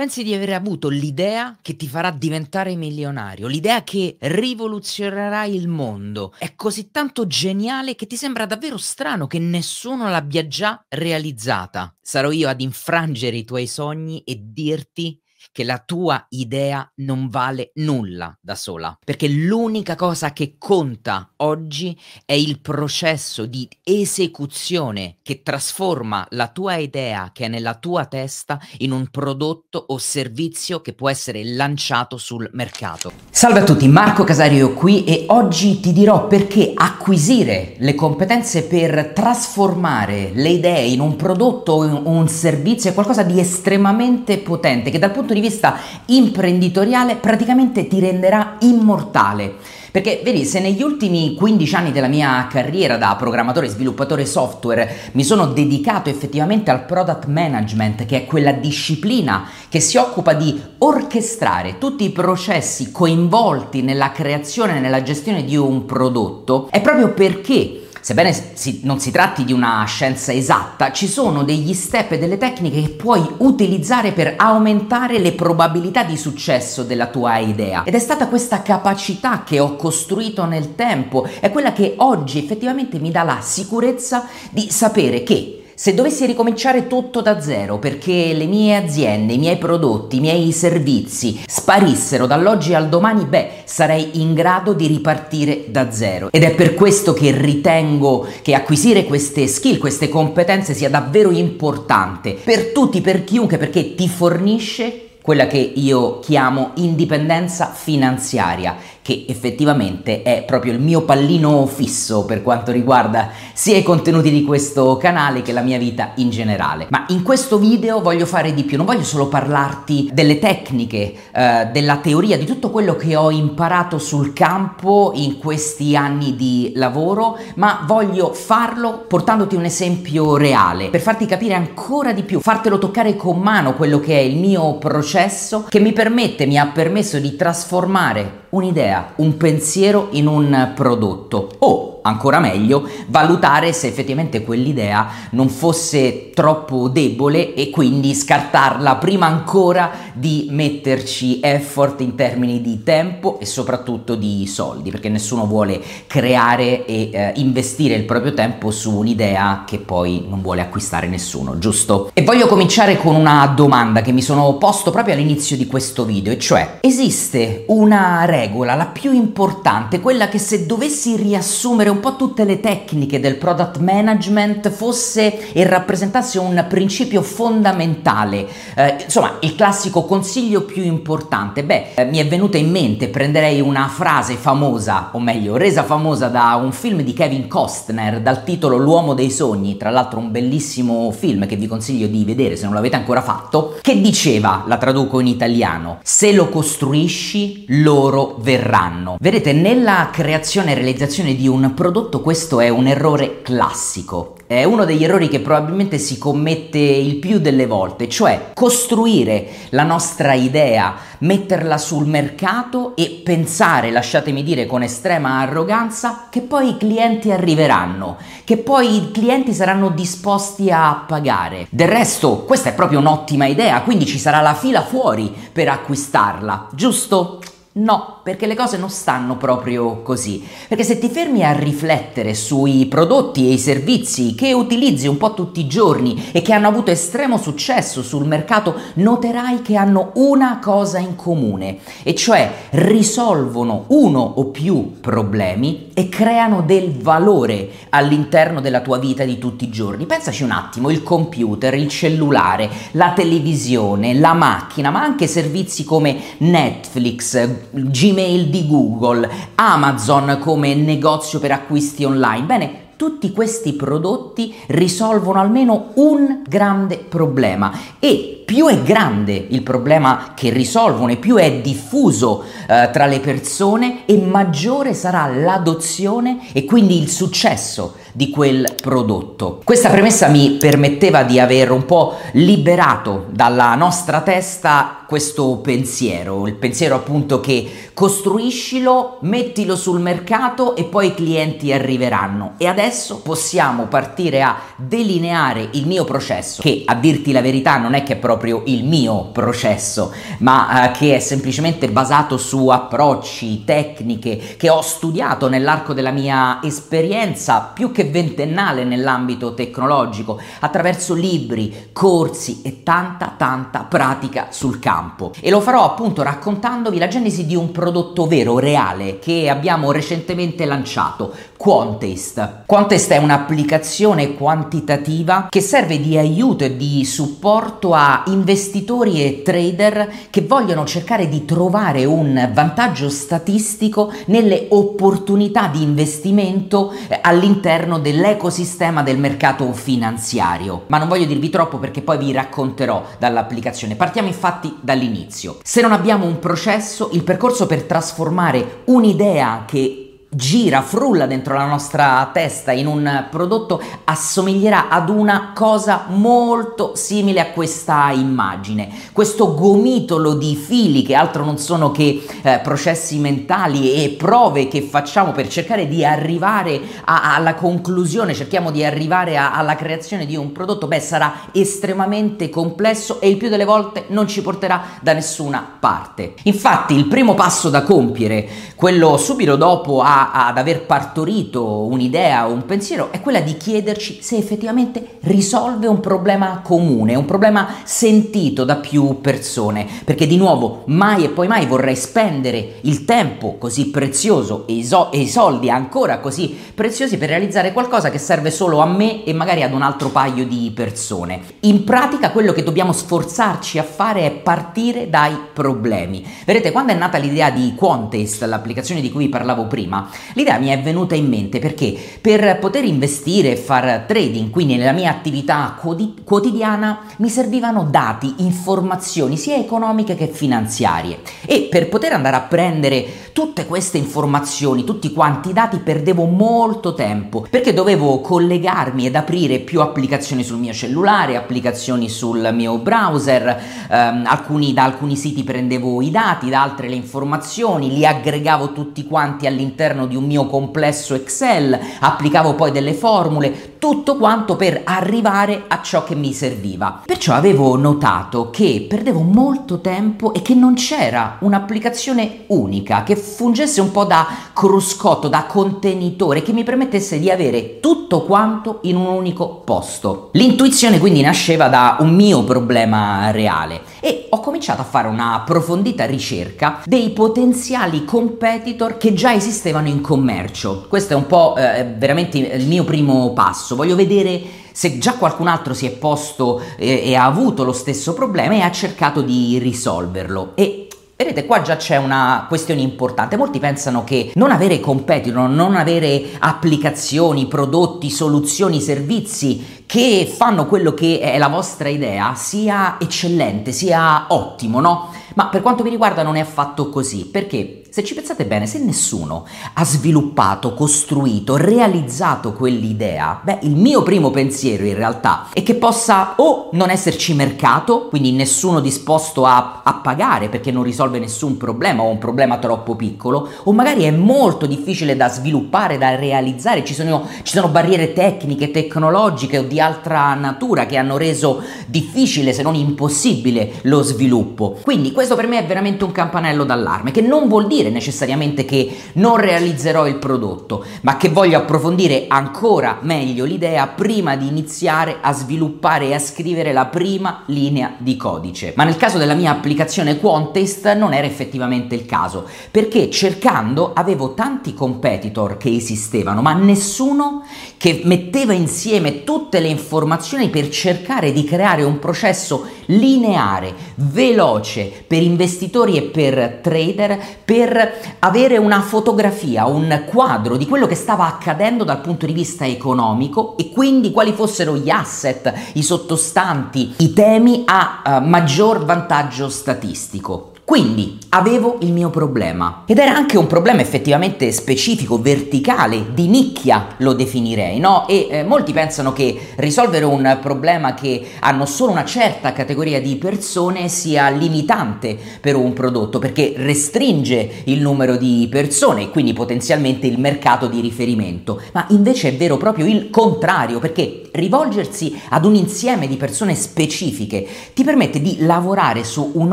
Pensi di aver avuto l'idea che ti farà diventare milionario, l'idea che rivoluzionerà il mondo. È così tanto geniale che ti sembra davvero strano che nessuno l'abbia già realizzata. Sarò io ad infrangere i tuoi sogni e dirti che la tua idea non vale nulla da sola, perché l'unica cosa che conta oggi è il processo di esecuzione che trasforma la tua idea che è nella tua testa in un prodotto o servizio che può essere lanciato sul mercato. Salve a tutti, Marco Casario qui e oggi ti dirò perché acquisire le competenze per trasformare le idee in un prodotto o un servizio è qualcosa di estremamente potente che dal punto di di vista imprenditoriale praticamente ti renderà immortale. Perché vedi, se negli ultimi 15 anni della mia carriera da programmatore e sviluppatore software mi sono dedicato effettivamente al product management, che è quella disciplina che si occupa di orchestrare tutti i processi coinvolti nella creazione e nella gestione di un prodotto, è proprio perché Sebbene si, non si tratti di una scienza esatta, ci sono degli step e delle tecniche che puoi utilizzare per aumentare le probabilità di successo della tua idea. Ed è stata questa capacità che ho costruito nel tempo, è quella che oggi effettivamente mi dà la sicurezza di sapere che se dovessi ricominciare tutto da zero perché le mie aziende, i miei prodotti, i miei servizi sparissero dall'oggi al domani, beh, sarei in grado di ripartire da zero. Ed è per questo che ritengo che acquisire queste skill, queste competenze sia davvero importante per tutti, per chiunque, perché ti fornisce quella che io chiamo indipendenza finanziaria che effettivamente è proprio il mio pallino fisso per quanto riguarda sia i contenuti di questo canale che la mia vita in generale. Ma in questo video voglio fare di più, non voglio solo parlarti delle tecniche, eh, della teoria, di tutto quello che ho imparato sul campo in questi anni di lavoro, ma voglio farlo portandoti un esempio reale per farti capire ancora di più, fartelo toccare con mano quello che è il mio processo che mi permette, mi ha permesso di trasformare un'idea, un pensiero in un prodotto. O ancora meglio, valutare se effettivamente quell'idea non fosse troppo debole e quindi scartarla prima ancora di metterci effort in termini di tempo e soprattutto di soldi, perché nessuno vuole creare e eh, investire il proprio tempo su un'idea che poi non vuole acquistare nessuno, giusto? E voglio cominciare con una domanda che mi sono posto proprio all'inizio di questo video, e cioè esiste una regola, la più importante, quella che se dovessi riassumere un po' tutte le tecniche del product management fosse e rappresentasse un principio fondamentale. Eh, insomma, il classico consiglio più importante. Beh, eh, mi è venuta in mente, prenderei una frase famosa, o meglio, resa famosa da un film di Kevin Costner dal titolo L'uomo dei sogni, tra l'altro un bellissimo film che vi consiglio di vedere se non l'avete ancora fatto, che diceva, la traduco in italiano, se lo costruisci loro verranno. Vedete, nella creazione e realizzazione di un prodotto questo è un errore classico. È uno degli errori che probabilmente si commette il più delle volte, cioè costruire la nostra idea, metterla sul mercato e pensare, lasciatemi dire con estrema arroganza, che poi i clienti arriveranno, che poi i clienti saranno disposti a pagare. Del resto, questa è proprio un'ottima idea, quindi ci sarà la fila fuori per acquistarla, giusto? No, perché le cose non stanno proprio così. Perché se ti fermi a riflettere sui prodotti e i servizi che utilizzi un po' tutti i giorni e che hanno avuto estremo successo sul mercato, noterai che hanno una cosa in comune, e cioè risolvono uno o più problemi e creano del valore all'interno della tua vita di tutti i giorni. Pensaci un attimo, il computer, il cellulare, la televisione, la macchina, ma anche servizi come Netflix, Gmail di Google, Amazon come negozio per acquisti online. Bene, tutti questi prodotti risolvono almeno un grande problema e più è grande il problema che risolvono e più è diffuso eh, tra le persone e maggiore sarà l'adozione e quindi il successo di quel prodotto. Questa premessa mi permetteva di aver un po' liberato dalla nostra testa questo pensiero, il pensiero appunto che costruiscilo, mettilo sul mercato e poi i clienti arriveranno. E adesso possiamo partire a delineare il mio processo, che a dirti la verità non è che è proprio proprio il mio processo, ma eh, che è semplicemente basato su approcci, tecniche che ho studiato nell'arco della mia esperienza più che ventennale nell'ambito tecnologico, attraverso libri, corsi e tanta tanta pratica sul campo. E lo farò appunto raccontandovi la genesi di un prodotto vero, reale, che abbiamo recentemente lanciato, Quantest. Quantest è un'applicazione quantitativa che serve di aiuto e di supporto a investitori e trader che vogliono cercare di trovare un vantaggio statistico nelle opportunità di investimento eh, all'interno dell'ecosistema del mercato finanziario. Ma non voglio dirvi troppo perché poi vi racconterò dall'applicazione. Partiamo infatti dall'inizio. Se non abbiamo un processo, il percorso per trasformare un'idea che gira, frulla dentro la nostra testa in un prodotto assomiglierà ad una cosa molto simile a questa immagine. Questo gomitolo di fili che altro non sono che eh, processi mentali e prove che facciamo per cercare di arrivare a, alla conclusione, cerchiamo di arrivare a, alla creazione di un prodotto, beh sarà estremamente complesso e il più delle volte non ci porterà da nessuna parte. Infatti il primo passo da compiere, quello subito dopo a ad aver partorito un'idea o un pensiero è quella di chiederci se effettivamente risolve un problema comune, un problema sentito da più persone, perché di nuovo mai e poi mai vorrei spendere il tempo così prezioso e i, so- e i soldi ancora così preziosi per realizzare qualcosa che serve solo a me e magari ad un altro paio di persone. In pratica quello che dobbiamo sforzarci a fare è partire dai problemi. Vedete, quando è nata l'idea di Quantest, l'applicazione di cui parlavo prima, L'idea mi è venuta in mente perché per poter investire e far trading, quindi nella mia attività quotidiana, mi servivano dati, informazioni sia economiche che finanziarie. E per poter andare a prendere tutte queste informazioni, tutti quanti i dati, perdevo molto tempo perché dovevo collegarmi ed aprire più applicazioni sul mio cellulare, applicazioni sul mio browser, ehm, alcuni, da alcuni siti prendevo i dati, da altre le informazioni, li aggregavo tutti quanti all'interno di un mio complesso Excel, applicavo poi delle formule, tutto quanto per arrivare a ciò che mi serviva. Perciò avevo notato che perdevo molto tempo e che non c'era un'applicazione unica che fungesse un po' da cruscotto, da contenitore, che mi permettesse di avere tutto quanto in un unico posto. L'intuizione quindi nasceva da un mio problema reale e ho cominciato a fare una approfondita ricerca dei potenziali competitor che già esistevano in commercio. Questo è un po' eh, veramente il mio primo passo. Voglio vedere se già qualcun altro si è posto eh, e ha avuto lo stesso problema e ha cercato di risolverlo. E Vedete, qua già c'è una questione importante. Molti pensano che non avere competitor, non avere applicazioni, prodotti, soluzioni, servizi che fanno quello che è la vostra idea sia eccellente, sia ottimo, no? Ma per quanto mi riguarda non è affatto così, perché se ci pensate bene, se nessuno ha sviluppato, costruito, realizzato quell'idea, beh, il mio primo pensiero in realtà è che possa o non esserci mercato, quindi nessuno disposto a, a pagare perché non risolve nessun problema o un problema troppo piccolo, o magari è molto difficile da sviluppare, da realizzare, ci sono, ci sono barriere tecniche, tecnologiche o di altra natura che hanno reso difficile, se non impossibile, lo sviluppo. Quindi questo per me è veramente un campanello d'allarme, che non vuol dire necessariamente che non realizzerò il prodotto, ma che voglio approfondire ancora meglio l'idea prima di iniziare a sviluppare e a scrivere la prima linea di codice. Ma nel caso della mia applicazione Quantest non era effettivamente il caso, perché cercando avevo tanti competitor che esistevano, ma nessuno che metteva insieme tutte le informazioni per cercare di creare un processo lineare, veloce per investitori e per trader per avere una fotografia, un quadro di quello che stava accadendo dal punto di vista economico e quindi quali fossero gli asset, i sottostanti, i temi a uh, maggior vantaggio statistico. Quindi avevo il mio problema ed era anche un problema effettivamente specifico, verticale, di nicchia lo definirei, no? E eh, molti pensano che risolvere un problema che hanno solo una certa categoria di persone sia limitante per un prodotto perché restringe il numero di persone e quindi potenzialmente il mercato di riferimento, ma invece è vero proprio il contrario perché rivolgersi ad un insieme di persone specifiche ti permette di lavorare su un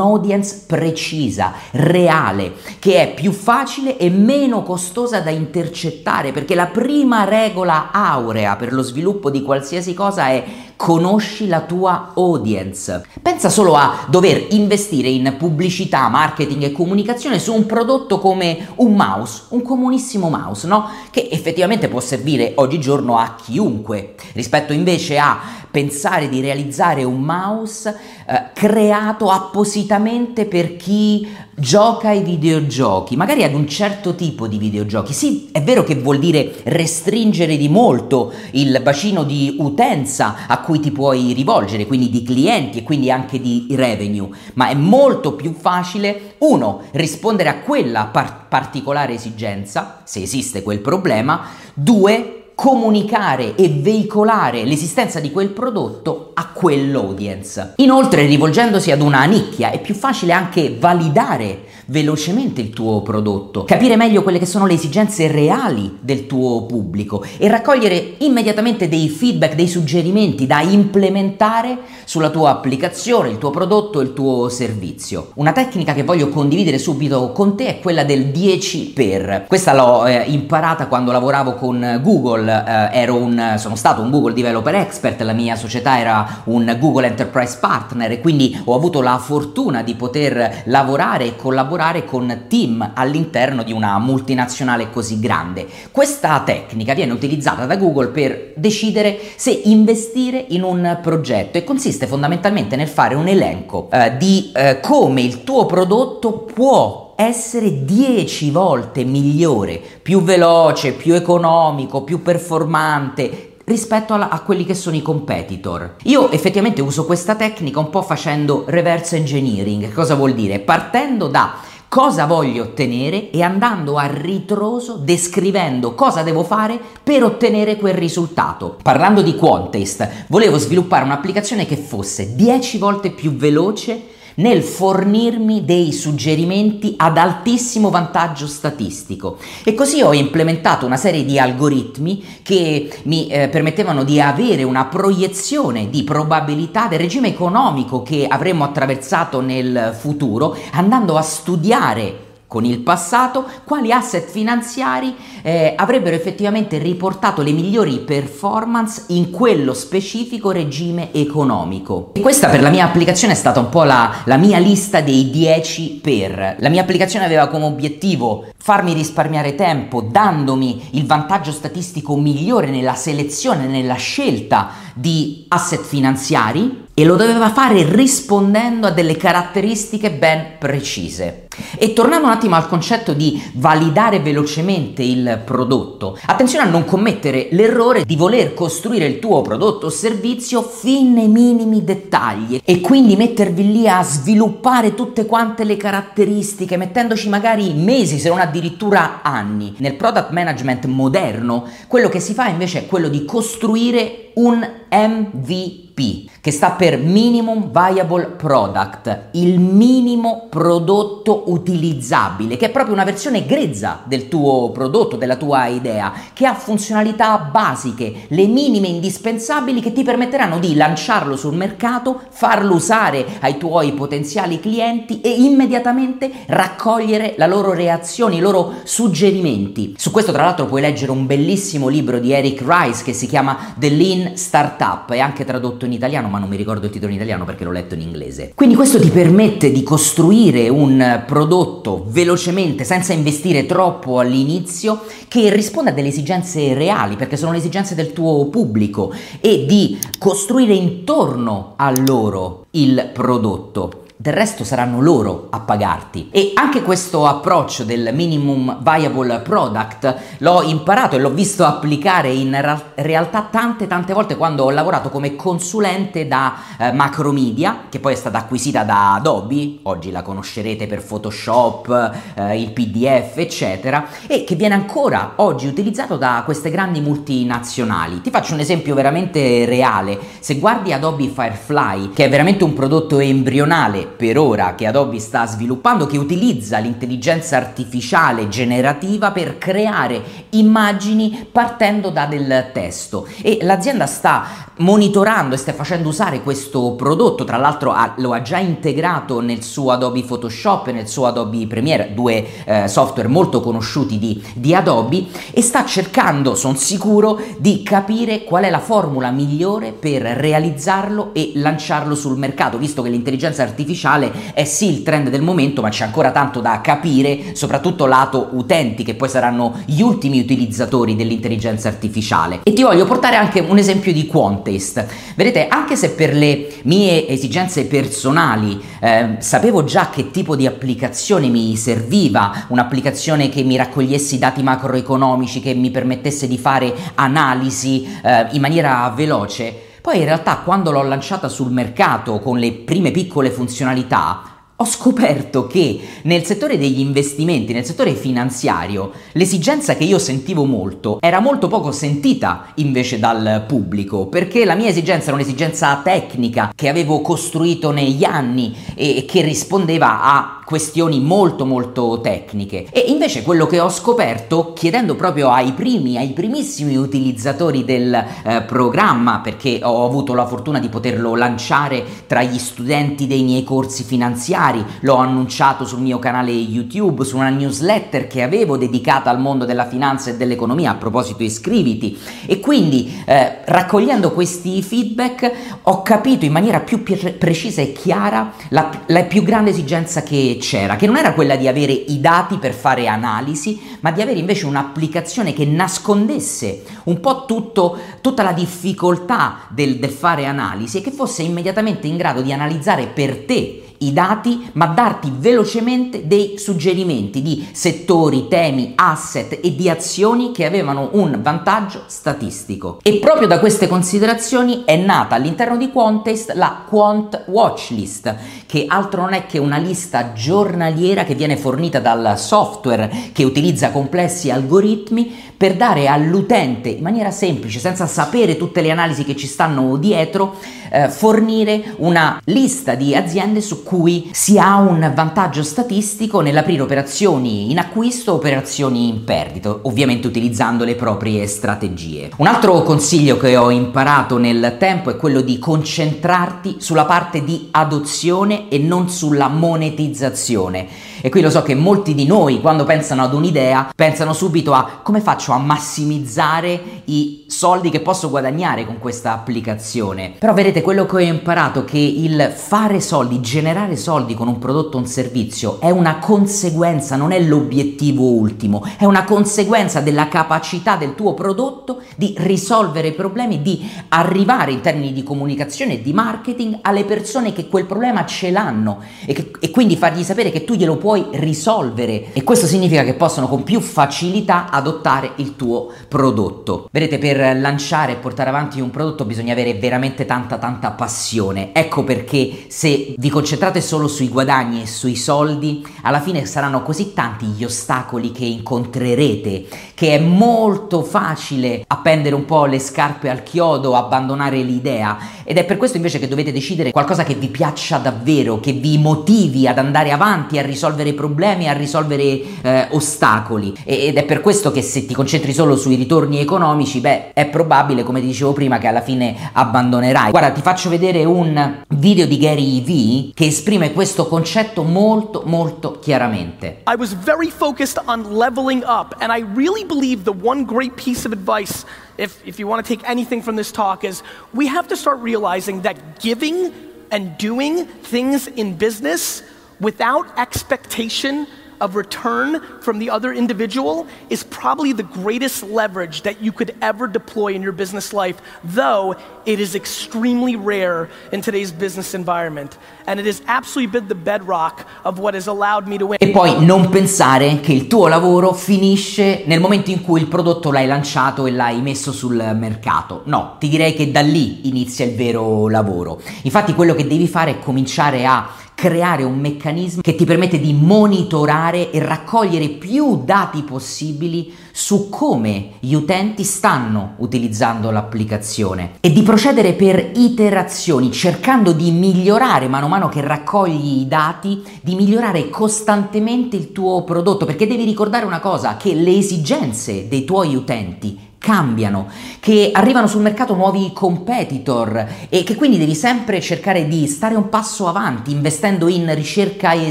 audience preciso precisa, reale, che è più facile e meno costosa da intercettare, perché la prima regola aurea per lo sviluppo di qualsiasi cosa è conosci la tua audience. Pensa solo a dover investire in pubblicità, marketing e comunicazione su un prodotto come un mouse, un comunissimo mouse, no? Che effettivamente può servire oggigiorno a chiunque, rispetto invece a pensare di realizzare un mouse eh, creato appositamente per chi gioca ai videogiochi, magari ad un certo tipo di videogiochi. Sì, è vero che vuol dire restringere di molto il bacino di utenza a cui ti puoi rivolgere, quindi di clienti e quindi anche di revenue, ma è molto più facile, uno, rispondere a quella par- particolare esigenza, se esiste quel problema, due, comunicare e veicolare l'esistenza di quel prodotto a quell'audience. Inoltre, rivolgendosi ad una nicchia, è più facile anche validare velocemente il tuo prodotto, capire meglio quelle che sono le esigenze reali del tuo pubblico e raccogliere immediatamente dei feedback, dei suggerimenti da implementare sulla tua applicazione, il tuo prodotto, il tuo servizio. Una tecnica che voglio condividere subito con te è quella del 10 per. Questa l'ho eh, imparata quando lavoravo con Google, eh, un, sono stato un Google Developer Expert, la mia società era un Google Enterprise Partner e quindi ho avuto la fortuna di poter lavorare e collaborare con team all'interno di una multinazionale così grande. Questa tecnica viene utilizzata da Google per decidere se investire in un progetto e consiste fondamentalmente nel fare un elenco eh, di eh, come il tuo prodotto può essere 10 volte migliore, più veloce, più economico, più performante, rispetto a, a, quelli che sono i competitor. Io effettivamente uso questa tecnica un po' facendo reverse engineering. Cosa vuol dire? Partendo da cosa voglio ottenere e andando a ritroso descrivendo cosa devo fare per ottenere quel risultato. Parlando di Quantest, volevo sviluppare un'applicazione che fosse 10 volte più veloce nel fornirmi dei suggerimenti ad altissimo vantaggio statistico. E così ho implementato una serie di algoritmi che mi eh, permettevano di avere una proiezione di probabilità del regime economico che avremmo attraversato nel futuro andando a studiare con il passato, quali asset finanziari eh, avrebbero effettivamente riportato le migliori performance in quello specifico regime economico. E questa per la mia applicazione è stata un po' la, la mia lista dei 10 per. La mia applicazione aveva come obiettivo farmi risparmiare tempo dandomi il vantaggio statistico migliore nella selezione, nella scelta di asset finanziari e lo doveva fare rispondendo a delle caratteristiche ben precise. E tornando un attimo al concetto di validare velocemente il prodotto, attenzione a non commettere l'errore di voler costruire il tuo prodotto o servizio fin nei minimi dettagli e quindi mettervi lì a sviluppare tutte quante le caratteristiche, mettendoci magari mesi se non addirittura anni. Nel product management moderno, quello che si fa invece è quello di costruire un MVP che sta per Minimum Viable Product, il minimo prodotto utilizzabile, che è proprio una versione grezza del tuo prodotto, della tua idea, che ha funzionalità basiche, le minime indispensabili che ti permetteranno di lanciarlo sul mercato, farlo usare ai tuoi potenziali clienti e immediatamente raccogliere la loro reazione, i loro suggerimenti. Su questo tra l'altro puoi leggere un bellissimo libro di Eric Rice che si chiama The Lean Startup, è anche tradotto in italiano, ma non mi ricordo il titolo in italiano perché l'ho letto in inglese. Quindi questo ti permette di costruire un prodotto velocemente, senza investire troppo all'inizio, che risponda a delle esigenze reali, perché sono le esigenze del tuo pubblico, e di costruire intorno a loro il prodotto del resto saranno loro a pagarti. E anche questo approccio del minimum viable product l'ho imparato e l'ho visto applicare in ra- realtà tante tante volte quando ho lavorato come consulente da eh, Macromedia, che poi è stata acquisita da Adobe, oggi la conoscerete per Photoshop, eh, il PDF, eccetera, e che viene ancora oggi utilizzato da queste grandi multinazionali. Ti faccio un esempio veramente reale. Se guardi Adobe Firefly, che è veramente un prodotto embrionale per ora che Adobe sta sviluppando che utilizza l'intelligenza artificiale generativa per creare immagini partendo da del testo. E l'azienda sta monitorando e sta facendo usare questo prodotto, tra l'altro ha, lo ha già integrato nel suo Adobe Photoshop e nel suo Adobe Premiere, due eh, software molto conosciuti di, di Adobe e sta cercando, sono sicuro, di capire qual è la formula migliore per realizzarlo e lanciarlo sul mercato, visto che l'intelligenza artificiale artificiale è sì il trend del momento, ma c'è ancora tanto da capire, soprattutto lato utenti, che poi saranno gli ultimi utilizzatori dell'intelligenza artificiale. E ti voglio portare anche un esempio di Quantest. Vedete, anche se per le mie esigenze personali eh, sapevo già che tipo di applicazione mi serviva, un'applicazione che mi raccogliesse i dati macroeconomici, che mi permettesse di fare analisi eh, in maniera veloce, poi in realtà quando l'ho lanciata sul mercato con le prime piccole funzionalità, ho scoperto che nel settore degli investimenti, nel settore finanziario, l'esigenza che io sentivo molto era molto poco sentita invece dal pubblico, perché la mia esigenza era un'esigenza tecnica che avevo costruito negli anni e che rispondeva a questioni molto molto tecniche. E invece quello che ho scoperto chiedendo proprio ai primi, ai primissimi utilizzatori del eh, programma, perché ho avuto la fortuna di poterlo lanciare tra gli studenti dei miei corsi finanziari, l'ho annunciato sul mio canale YouTube, su una newsletter che avevo dedicata al mondo della finanza e dell'economia, a proposito iscriviti, e quindi eh, raccogliendo questi feedback ho capito in maniera più precisa e chiara la, la più grande esigenza che c'era, che non era quella di avere i dati per fare analisi, ma di avere invece un'applicazione che nascondesse un po' tutto, tutta la difficoltà del, del fare analisi e che fosse immediatamente in grado di analizzare per te i dati, ma darti velocemente dei suggerimenti di settori, temi, asset e di azioni che avevano un vantaggio statistico. E proprio da queste considerazioni è nata all'interno di Quantest la Quant Watchlist, che altro non è che una lista giornaliera che viene fornita dal software che utilizza complessi algoritmi per dare all'utente in maniera semplice, senza sapere tutte le analisi che ci stanno dietro, eh, fornire una lista di aziende su cui si ha un vantaggio statistico nell'aprire operazioni in acquisto, operazioni in perdita, ovviamente utilizzando le proprie strategie. Un altro consiglio che ho imparato nel tempo è quello di concentrarti sulla parte di adozione e non sulla monetizzazione. E qui lo so che molti di noi quando pensano ad un'idea pensano subito a come faccio a massimizzare i soldi che posso guadagnare con questa applicazione. Però vedete quello che ho imparato che il fare soldi, generare soldi con un prodotto o un servizio è una conseguenza, non è l'obiettivo ultimo, è una conseguenza della capacità del tuo prodotto di risolvere problemi, di arrivare in termini di comunicazione e di marketing alle persone che quel problema ce l'hanno e, che, e quindi fargli sapere che tu glielo puoi risolvere e questo significa che possono con più facilità adottare il tuo prodotto. Vedete, per lanciare e portare avanti un prodotto bisogna avere veramente tanta tanta passione. Ecco perché se vi concentrate solo sui guadagni e sui soldi, alla fine saranno così tanti gli ostacoli che incontrerete che è molto facile appendere un po' le scarpe al chiodo, abbandonare l'idea ed è per questo invece che dovete decidere qualcosa che vi piaccia davvero, che vi motivi ad andare avanti, a risolvere problemi, a risolvere eh, ostacoli ed è per questo che se ti concentri solo sui ritorni economici, beh, è probabile, come dicevo prima, che alla fine abbandonerai. Guarda, ti faccio vedere un video di Gary V che esprime questo concetto molto molto chiaramente. I was very focused on leveling up and I really believe the one great piece of advice if, if you want to take anything from this talk is we have to start realizing that giving and doing things in business without expectation of return from the other individual is probably the greatest leverage that you could ever deploy in your business life, though it is extremely rare in today's business environment. And it has absolutely been the bedrock of what has allowed me to win. E poi non pensare che il tuo lavoro finisce nel momento in cui il prodotto l'hai lanciato e l'hai messo sul mercato. No, ti direi che da lì inizia il vero lavoro. Infatti quello che devi fare è cominciare a creare un meccanismo che ti permette di monitorare e raccogliere più dati possibili su come gli utenti stanno utilizzando l'applicazione e di procedere per iterazioni cercando di migliorare mano a mano che raccogli i dati, di migliorare costantemente il tuo prodotto perché devi ricordare una cosa, che le esigenze dei tuoi utenti cambiano, che arrivano sul mercato nuovi competitor e che quindi devi sempre cercare di stare un passo avanti investendo in ricerca e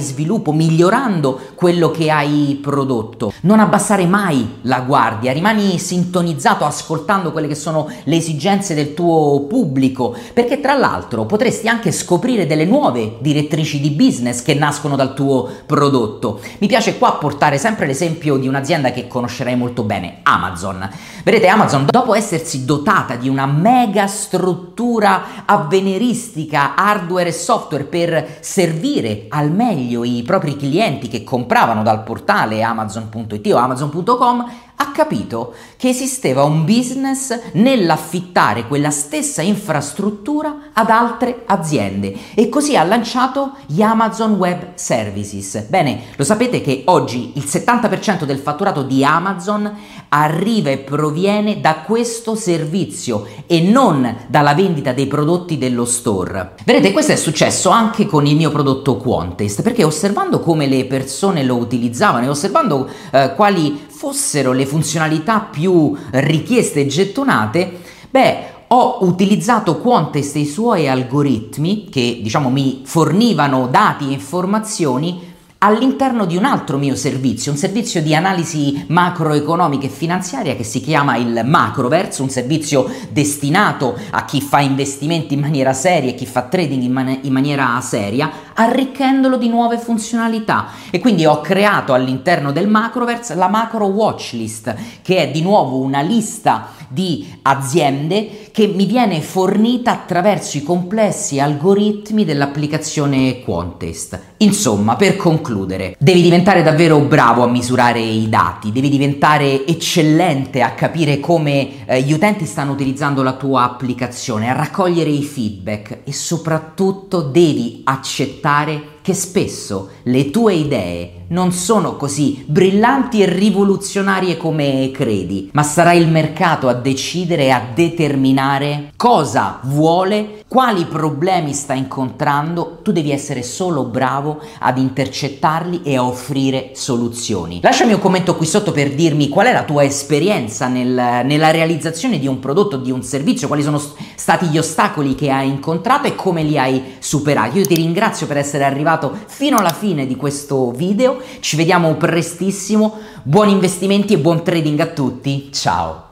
sviluppo, migliorando quello che hai prodotto. Non abbassare mai la guardia, rimani sintonizzato ascoltando quelle che sono le esigenze del tuo pubblico, perché tra l'altro potresti anche scoprire delle nuove direttrici di business che nascono dal tuo prodotto. Mi piace qua portare sempre l'esempio di un'azienda che conoscerai molto bene, Amazon. Vedete Vedete, Amazon, dopo essersi dotata di una mega struttura avveniristica, hardware e software per servire al meglio i propri clienti che compravano dal portale amazon.it o amazon.com, ha capito che esisteva un business nell'affittare quella stessa infrastruttura ad altre aziende e così ha lanciato gli Amazon Web Services. Bene, lo sapete che oggi il 70% del fatturato di Amazon arriva e proviene da questo servizio e non dalla vendita dei prodotti dello store. Vedete, questo è successo anche con il mio prodotto Quantest, perché osservando come le persone lo utilizzavano e osservando eh, quali fossero le funzionalità più richieste e gettonate, beh, ho utilizzato Quantest e i suoi algoritmi che diciamo mi fornivano dati e informazioni all'interno di un altro mio servizio, un servizio di analisi macroeconomica e finanziaria che si chiama il Macroverse, un servizio destinato a chi fa investimenti in maniera seria e chi fa trading in, man- in maniera seria, arricchendolo di nuove funzionalità. E quindi ho creato all'interno del Macroverse la Macro Watchlist, che è di nuovo una lista di aziende che mi viene fornita attraverso i complessi algoritmi dell'applicazione Quantest. Insomma, per concludere, devi diventare davvero bravo a misurare i dati, devi diventare eccellente a capire come eh, gli utenti stanno utilizzando la tua applicazione, a raccogliere i feedback e soprattutto devi accettare che spesso le tue idee non sono così brillanti e rivoluzionarie come credi, ma sarà il mercato a decidere e a determinare cosa vuole, quali problemi sta incontrando, tu devi essere solo bravo ad intercettarli e a offrire soluzioni. Lasciami un commento qui sotto per dirmi qual è la tua esperienza nel, nella realizzazione di un prodotto, di un servizio, quali sono stati gli ostacoli che hai incontrato e come li hai superati. Io ti ringrazio per essere arrivato fino alla fine di questo ci vediamo prestissimo, buoni investimenti e buon trading a tutti, ciao!